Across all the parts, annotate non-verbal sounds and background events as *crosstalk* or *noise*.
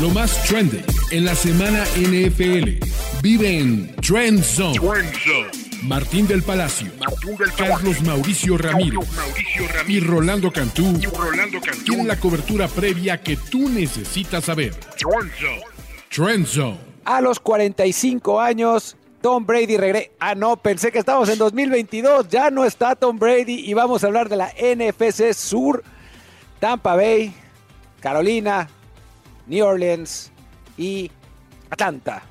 Lo más trendy en la semana NFL. Vive en Trend Zone. Martín del Palacio, Carlos Mauricio Ramírez, y Rolando Cantú, tienen la cobertura previa que tú necesitas saber. Trend Zone. A los 45 años, Tom Brady regresa. Ah, no, pensé que estábamos en 2022. Ya no está Tom Brady y vamos a hablar de la NFC Sur. Tampa Bay, Carolina, New Orleans y Atlanta.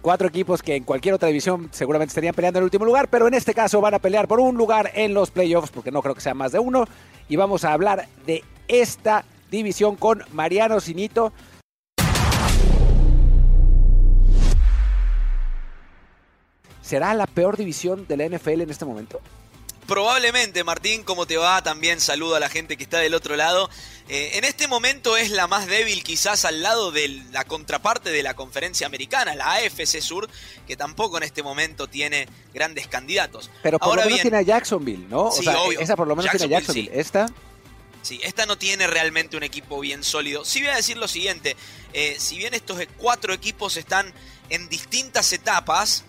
Cuatro equipos que en cualquier otra división seguramente estarían peleando en el último lugar, pero en este caso van a pelear por un lugar en los playoffs, porque no creo que sea más de uno. Y vamos a hablar de esta división con Mariano Sinito. ¿Será la peor división de la NFL en este momento? Probablemente, Martín, ¿cómo te va? También saludo a la gente que está del otro lado. Eh, en este momento es la más débil quizás al lado de la contraparte de la conferencia americana, la AFC Sur, que tampoco en este momento tiene grandes candidatos. Pero por lo menos tiene a Jacksonville, ¿no? Sí, obvio. Esa por lo menos tiene a Jacksonville. ¿Esta? Sí, esta no tiene realmente un equipo bien sólido. Sí voy a decir lo siguiente, eh, si bien estos cuatro equipos están en distintas etapas,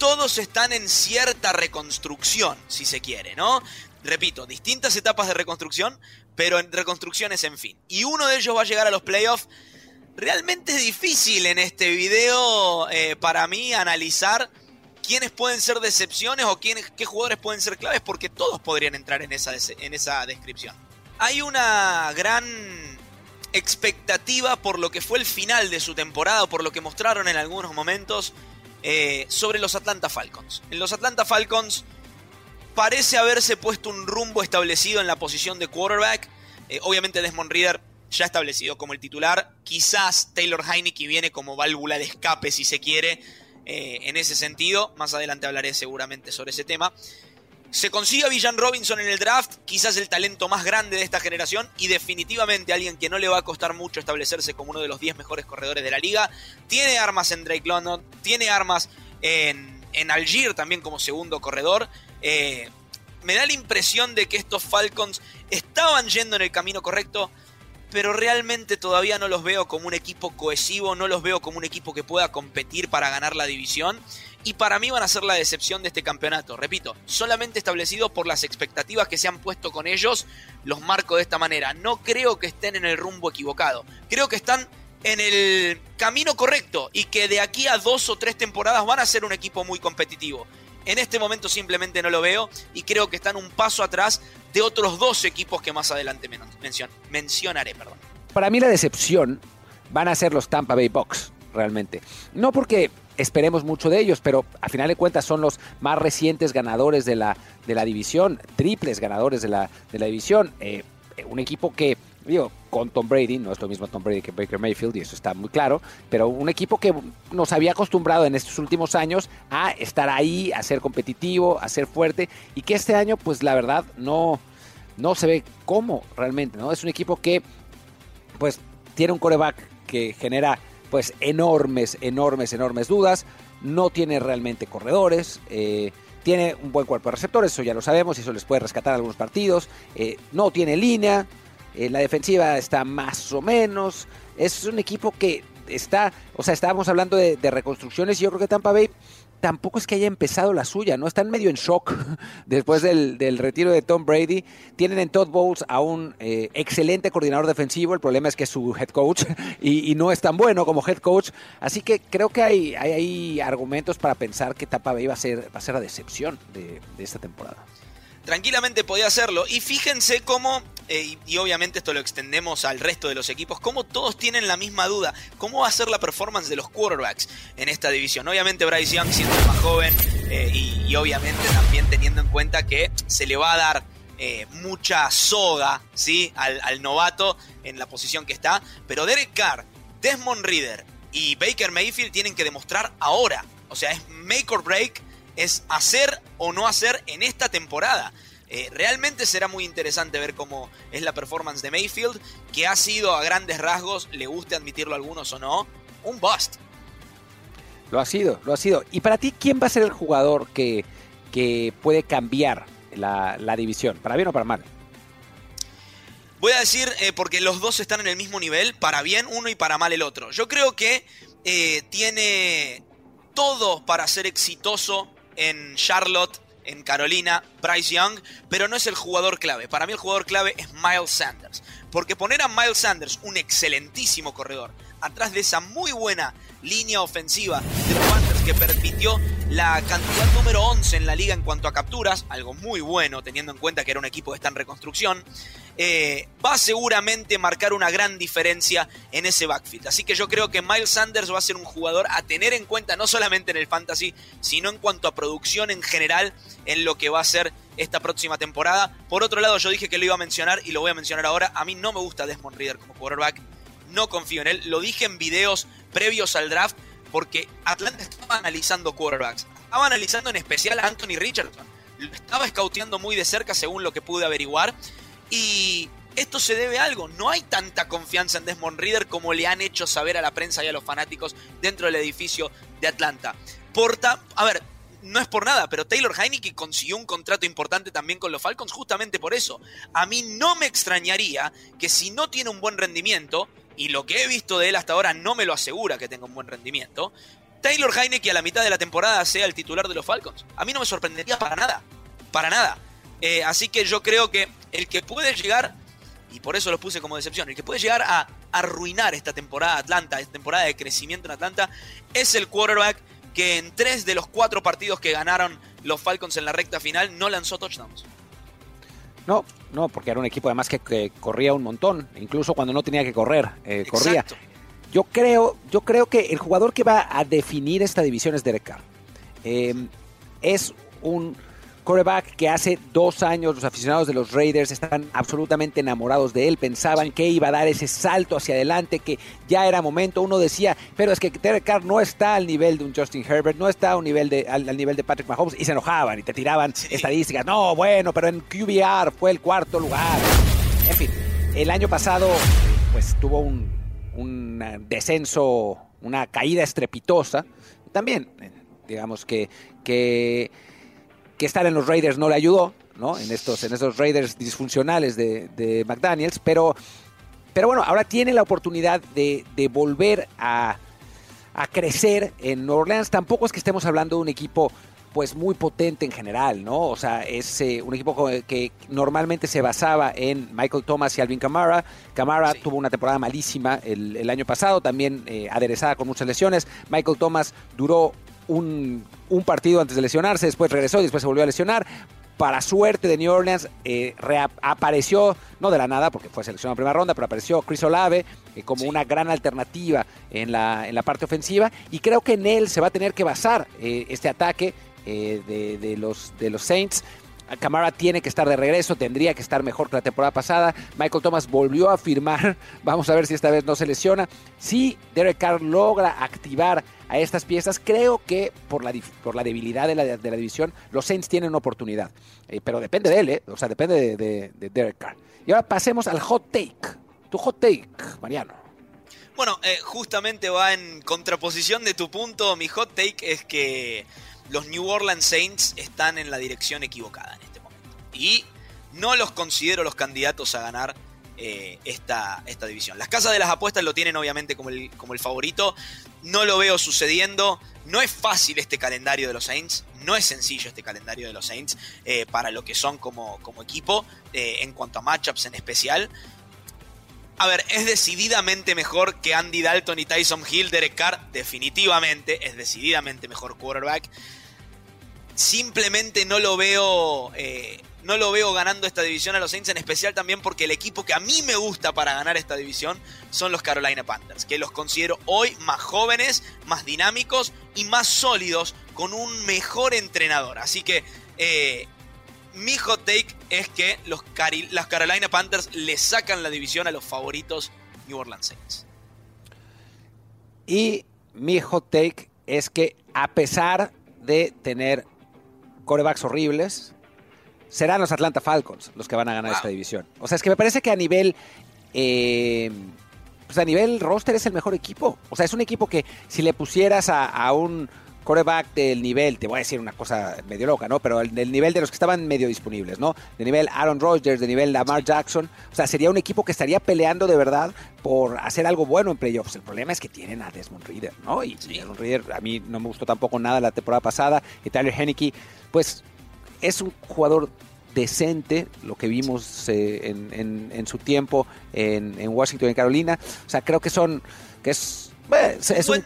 todos están en cierta reconstrucción, si se quiere, ¿no? Repito, distintas etapas de reconstrucción, pero en reconstrucciones en fin. Y uno de ellos va a llegar a los playoffs. Realmente es difícil en este video eh, para mí analizar quiénes pueden ser decepciones o qué jugadores pueden ser claves, porque todos podrían entrar en esa, en esa descripción. Hay una gran expectativa por lo que fue el final de su temporada, por lo que mostraron en algunos momentos eh, sobre los Atlanta Falcons. En los Atlanta Falcons parece haberse puesto un rumbo establecido en la posición de quarterback. Eh, obviamente Desmond Reader ya establecido como el titular. Quizás Taylor Heineke viene como válvula de escape, si se quiere, eh, en ese sentido. Más adelante hablaré seguramente sobre ese tema. Se consigue a Villan Robinson en el draft, quizás el talento más grande de esta generación y definitivamente alguien que no le va a costar mucho establecerse como uno de los 10 mejores corredores de la liga. Tiene armas en Drake London, tiene armas en, en Algier también como segundo corredor. Eh, me da la impresión de que estos Falcons estaban yendo en el camino correcto, pero realmente todavía no los veo como un equipo cohesivo, no los veo como un equipo que pueda competir para ganar la división y para mí van a ser la decepción de este campeonato. Repito, solamente establecido por las expectativas que se han puesto con ellos, los marco de esta manera. No creo que estén en el rumbo equivocado. Creo que están en el camino correcto y que de aquí a dos o tres temporadas van a ser un equipo muy competitivo. En este momento simplemente no lo veo y creo que están un paso atrás de otros dos equipos que más adelante mencionaré. Perdón. Para mí la decepción van a ser los Tampa Bay Bucks, realmente. No porque esperemos mucho de ellos, pero a final de cuentas son los más recientes ganadores de la, de la división, triples ganadores de la, de la división. Eh, un equipo que, digo, con Tom Brady, no es lo mismo Tom Brady que Baker Mayfield, y eso está muy claro, pero un equipo que nos había acostumbrado en estos últimos años a estar ahí, a ser competitivo, a ser fuerte, y que este año, pues la verdad, no, no se ve cómo realmente, ¿no? Es un equipo que, pues, tiene un coreback que genera pues enormes, enormes, enormes dudas. No tiene realmente corredores. Eh, tiene un buen cuerpo de receptores, eso ya lo sabemos, y eso les puede rescatar algunos partidos. Eh, no tiene línea. Eh, la defensiva está más o menos. Es un equipo que está, o sea, estábamos hablando de, de reconstrucciones y yo creo que Tampa Bay tampoco es que haya empezado la suya, ¿no? Están medio en shock *laughs* después del, retiro de Tom Brady. Tienen en Todd Bowles a un eh, excelente coordinador defensivo. El problema es que es su head coach *laughs* y, no es tan bueno como head coach. Así que creo que hay, hay, argumentos para pensar que Tampa Bay va a ser, va a ser la decepción de esta temporada tranquilamente podía hacerlo. Y fíjense cómo, eh, y, obviamente esto lo extendemos al resto de los equipos, cómo todos tienen la misma duda. ¿Cómo va a ser la performance de los quarterbacks en esta división? Obviamente Bryce Young siendo más joven eh, y, obviamente también teniendo en cuenta que se le va a dar eh, mucha soga ¿sí? Al, al novato en la posición que está. Pero Derek Carr, Desmond Reader y Baker Mayfield tienen que demostrar ahora. O sea, es make or break es hacer o no hacer en esta temporada. Eh, realmente será muy interesante ver cómo es la performance de Mayfield, que ha sido a grandes rasgos, le guste admitirlo a algunos o no, un bust. Lo ha sido, lo ha sido. Y para ti, ¿quién va a ser el jugador que, que puede cambiar la, la división? ¿Para bien o para mal? Voy a decir, eh, porque los dos están en el mismo nivel, para bien uno y para mal el otro. Yo creo que eh, tiene todo para ser exitoso en Charlotte, en Carolina, Bryce Young, pero no es el jugador clave. Para mí el jugador clave es Miles Sanders. Porque poner a Miles Sanders, un excelentísimo corredor, atrás de esa muy buena línea ofensiva de los Panthers que permitió la cantidad número 11 en la liga en cuanto a capturas, algo muy bueno teniendo en cuenta que era un equipo que está en reconstrucción, eh, va a seguramente marcar una gran diferencia en ese backfield. Así que yo creo que Miles Sanders va a ser un jugador a tener en cuenta no solamente en el fantasy, sino en cuanto a producción en general en lo que va a ser esta próxima temporada. Por otro lado, yo dije que lo iba a mencionar y lo voy a mencionar ahora. A mí no me gusta Desmond Reader como quarterback no confío en él. Lo dije en videos previos al draft porque Atlanta estaba analizando quarterbacks. Estaba analizando en especial a Anthony Richardson. Estaba scouteando muy de cerca según lo que pude averiguar. Y esto se debe a algo. No hay tanta confianza en Desmond Reader como le han hecho saber a la prensa y a los fanáticos dentro del edificio de Atlanta. Porta, a ver, no es por nada, pero Taylor Heineke consiguió un contrato importante también con los Falcons justamente por eso. A mí no me extrañaría que si no tiene un buen rendimiento, y lo que he visto de él hasta ahora no me lo asegura que tenga un buen rendimiento, Taylor Heineke a la mitad de la temporada sea el titular de los Falcons. A mí no me sorprendería para nada, para nada. Eh, así que yo creo que el que puede llegar, y por eso lo puse como decepción, el que puede llegar a arruinar esta temporada Atlanta, esta temporada de crecimiento en Atlanta, es el quarterback que en tres de los cuatro partidos que ganaron los Falcons en la recta final no lanzó touchdowns. No, no, porque era un equipo además que, corría un montón, incluso cuando no tenía que correr, eh, corría. Yo creo, yo creo que el jugador que va a definir esta división es Derek Carr. Eh, es un quarterback que hace dos años los aficionados de los Raiders están absolutamente enamorados de él, pensaban que iba a dar ese salto hacia adelante, que ya era momento. Uno decía, pero es que Derek Carr no está al nivel de un Justin Herbert, no está al nivel de, al, nivel de Patrick Mahomes, y se enojaban y te tiraban estadísticas. No, bueno, pero en QBR fue el cuarto lugar. En fin, el año pasado pues tuvo un, un descenso, una caída estrepitosa. También, eh, digamos que, que que estar en los Raiders no le ayudó, ¿no? En estos, en estos Raiders disfuncionales de, McDaniels, pero, pero bueno, ahora tiene la oportunidad de, volver a, crecer en New Orleans. Tampoco es que estemos hablando de un equipo pues muy potente en general, ¿no? O sea, es eh, un equipo que normalmente se basaba en Michael Thomas y Alvin Kamara. Kamara tuvo una temporada malísima el, año pasado, también eh, aderezada con muchas lesiones. Michael Thomas duró un, partido antes de lesionarse, después regresó y después se volvió a lesionar. Para suerte de New Orleans, eh, apareció, no de la nada, porque fue seleccionado en primera ronda, pero apareció Chris Olave eh, como una gran alternativa en la, en la parte ofensiva. Y creo que en él se va a tener que basar eh, este ataque de, los, de los Saints. Camara tiene que estar de regreso, tendría que estar mejor que la temporada pasada. Michael Thomas volvió a firmar, *laughs* vamos a ver si esta vez no se lesiona. Si Derek Carr logra activar a estas piezas, creo que por la, por la debilidad de la, de la división, los Saints tienen una oportunidad. Eh, pero depende de él, ¿eh? o sea, depende de, Derek Carr. Y ahora pasemos al hot take. Tu hot take, Mariano. Bueno, eh, justamente va en contraposición de tu punto. Mi hot take es que los New Orleans Saints están en la dirección equivocada en este momento. Y no los considero los candidatos a ganar eh, esta, esta, división. Las casas de las apuestas lo tienen obviamente como el, como el favorito. No lo veo sucediendo. No es fácil este calendario de los Saints. No es sencillo este calendario de los Saints eh, para lo que son como, como equipo eh, en cuanto a matchups en especial. A ver, es decididamente mejor que Andy Dalton y Tyson Hill. Derek Carr, definitivamente, es decididamente mejor quarterback simplemente no lo veo. Eh, no lo veo ganando esta división a los Saints, en especial también porque el equipo que a mí me gusta para ganar esta división son los Carolina Panthers, que los considero hoy más jóvenes, más dinámicos y más sólidos, con un mejor entrenador. Así que eh, mi hot take es que los, las Carolina Panthers le sacan la división a los favoritos New Orleans Saints. Y mi hot take es que a pesar de tener corebacks horribles, serán los Atlanta Falcons los que van a ganar esta división. O sea, es que me parece que a nivel. Eh, pues a nivel roster es el mejor equipo. O sea, es un equipo que si le pusieras a, un coreback del nivel, te voy a decir una cosa medio loca, ¿no? Pero el, del nivel de los que estaban medio disponibles, ¿no? De nivel Aaron Rodgers, de nivel Lamar Jackson. O sea, sería un equipo que estaría peleando de verdad por hacer algo bueno en playoffs. El problema es que tienen a Desmond Reader, ¿no? Y Desmond Reader a mí no me gustó tampoco nada la temporada pasada. Y Tyler Henneke, pues es un jugador decente, lo que vimos eh, en, su tiempo en, Washington y Carolina. O sea, creo que son, que es, es un,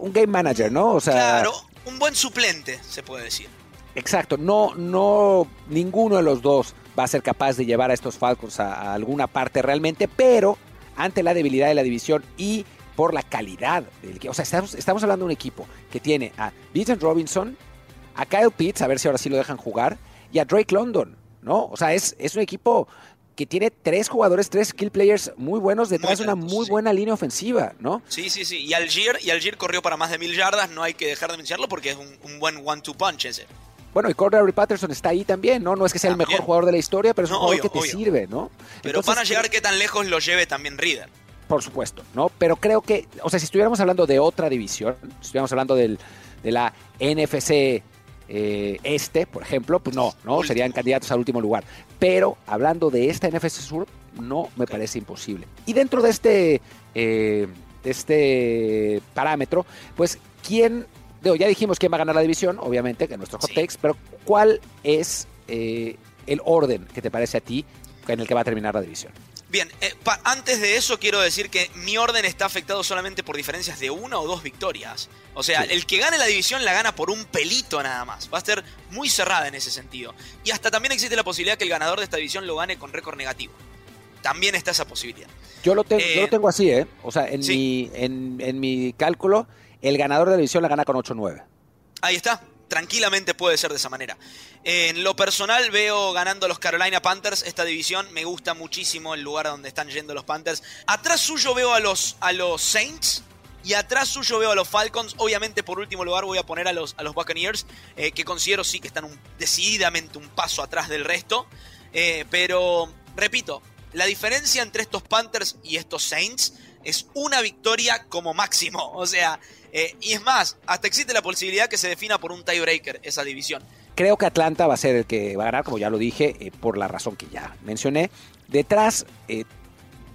un, game manager, ¿no? O sea, claro, un buen suplente, se puede decir. Exacto, no, no, ninguno de los dos va a ser capaz de llevar a estos Falcons a, alguna parte realmente, pero ante la debilidad de la división y por la calidad del equipo. O sea, estamos, estamos hablando de un equipo que tiene a Vincent Robinson, a Kyle Pitts, a ver si ahora sí lo dejan jugar, y a Drake London. ¿no? O sea, es, es un equipo que tiene tres jugadores, tres skill players muy buenos detrás de una muy buena línea ofensiva, ¿no? Sí, sí, sí. Y Algier, y Algier corrió para más de mil yardas, no hay que dejar de mencionarlo porque es un, buen one-two punch ese. Bueno, y Cordero Patterson está ahí también, ¿no? No es que sea el mejor jugador de la historia, pero es un jugador que te sirve, ¿no? Pero van a llegar que tan lejos lo lleve también Reader. Por supuesto, ¿no? Pero creo que, o sea, si estuviéramos hablando de otra división, si estuviéramos hablando del, de la NFC eh, este, por ejemplo, pues no, no, serían candidatos al último lugar. Pero hablando de esta NFC Sur, no me parece imposible. Y dentro de este, eh, este parámetro, pues, ¿quién? ya dijimos quién va a ganar la división, obviamente, que nuestro hot takes, pero ¿cuál es eh, el orden que te parece a ti en el que va a terminar la división? Bien, eh, antes de eso quiero decir que mi orden está afectado solamente por diferencias de una o dos victorias. O sea, el que gane la división la gana por un pelito nada más. Va a ser muy cerrada en ese sentido. Y hasta también existe la posibilidad que el ganador de esta división lo gane con récord negativo. También está esa posibilidad. Yo lo, tengo, yo lo eh, tengo así, ¿eh? O sea, en, mi, en, en mi cálculo, el ganador de la división la gana con 8-9. Ahí está tranquilamente puede ser de esa manera. En lo personal veo ganando los Carolina Panthers esta división. Me gusta muchísimo el lugar donde están yendo los Panthers. Atrás suyo veo a los, a los Saints. Y atrás suyo veo a los Falcons. Obviamente, por último lugar, voy a poner a los, a los Buccaneers, eh, que considero sí que están decididamente un paso atrás del resto. Eh, pero, repito, la diferencia entre estos Panthers y estos Saints es una victoria como máximo. *laughs* O sea, eh, y es más, hasta existe la posibilidad que se defina por un tiebreaker esa división. Creo que Atlanta va a ser el que va a ganar, como ya lo dije, eh, por la razón que ya mencioné. Detrás, eh,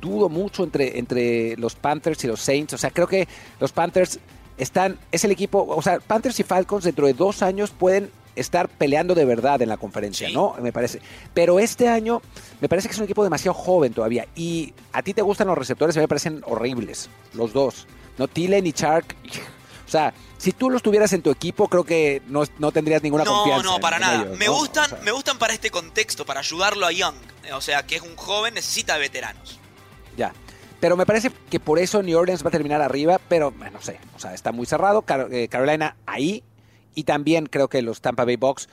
dudo mucho entre, entre los Panthers y los Saints. O sea, creo que los Panthers están, es el equipo, o sea, Panthers y Falcons dentro de dos años pueden estar peleando de verdad en la conferencia, ¿no? Me parece. Pero este año me parece que es un equipo demasiado joven todavía. Y a ti te gustan los receptores, a mí me parecen horribles, los dos. No, Thielen y Chark. O sea, si tú los tuvieras en tu equipo, creo que no, no tendrías ninguna confianza. No, no, para nada. me, gustan, me gustan para este contexto, para ayudarlo a Young. O sea, que es un joven, necesita veteranos. Ya. Pero me parece que por eso New Orleans va a terminar arriba, pero no sé. O sea, está muy cerrado. Eh, Carolina ahí. Y también creo que los Tampa Bay Bucks,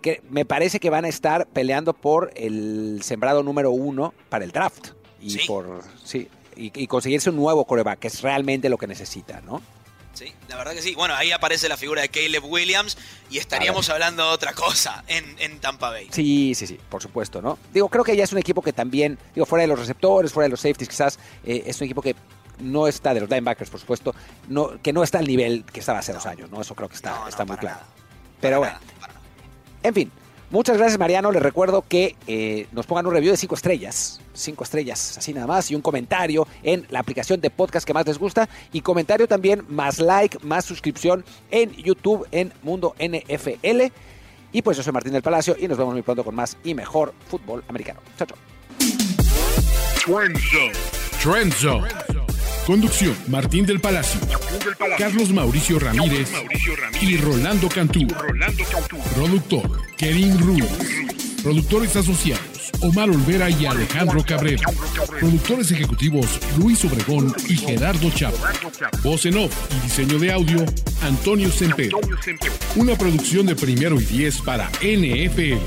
que me parece que van a estar peleando por el sembrado número uno para el draft. Y por. Sí, y, conseguirse un nuevo coreback, que es realmente lo que necesita, ¿no? Sí, la verdad que sí. Bueno, ahí aparece la figura de Caleb Williams y estaríamos hablando de otra cosa en, Tampa Bay. Sí, sí, sí, por supuesto, ¿no? Digo, creo que ya es un equipo que también, digo, fuera de los receptores, fuera de los safeties, quizás eh, es un equipo que no está, de los linebackers, por supuesto, no, que no está al nivel que estaba hace dos años, ¿no? Eso creo que está, está muy claro. Pero bueno, en fin, Muchas gracias, Mariano. Les recuerdo que eh, nos pongan un review de 5 estrellas. 5 estrellas, así nada más. Y un comentario en la aplicación de podcast que más les gusta. Y comentario también, más like, más suscripción en YouTube en Mundo NFL. Y pues yo soy Martín del Palacio y nos vemos muy pronto con más y mejor fútbol americano. Chao, chao. Trend Zone. Conducción, Martín del Palacio, Carlos Mauricio Ramírez, y Rolando Cantú. Productor, Kevin Ruiz. Productores asociados, Omar Olvera y Alejandro Cabrera. Productores ejecutivos, Luis Obregón y Gerardo Chapa. Voz en off y diseño de audio, Antonio Semper. Una producción de primero y diez para NFL.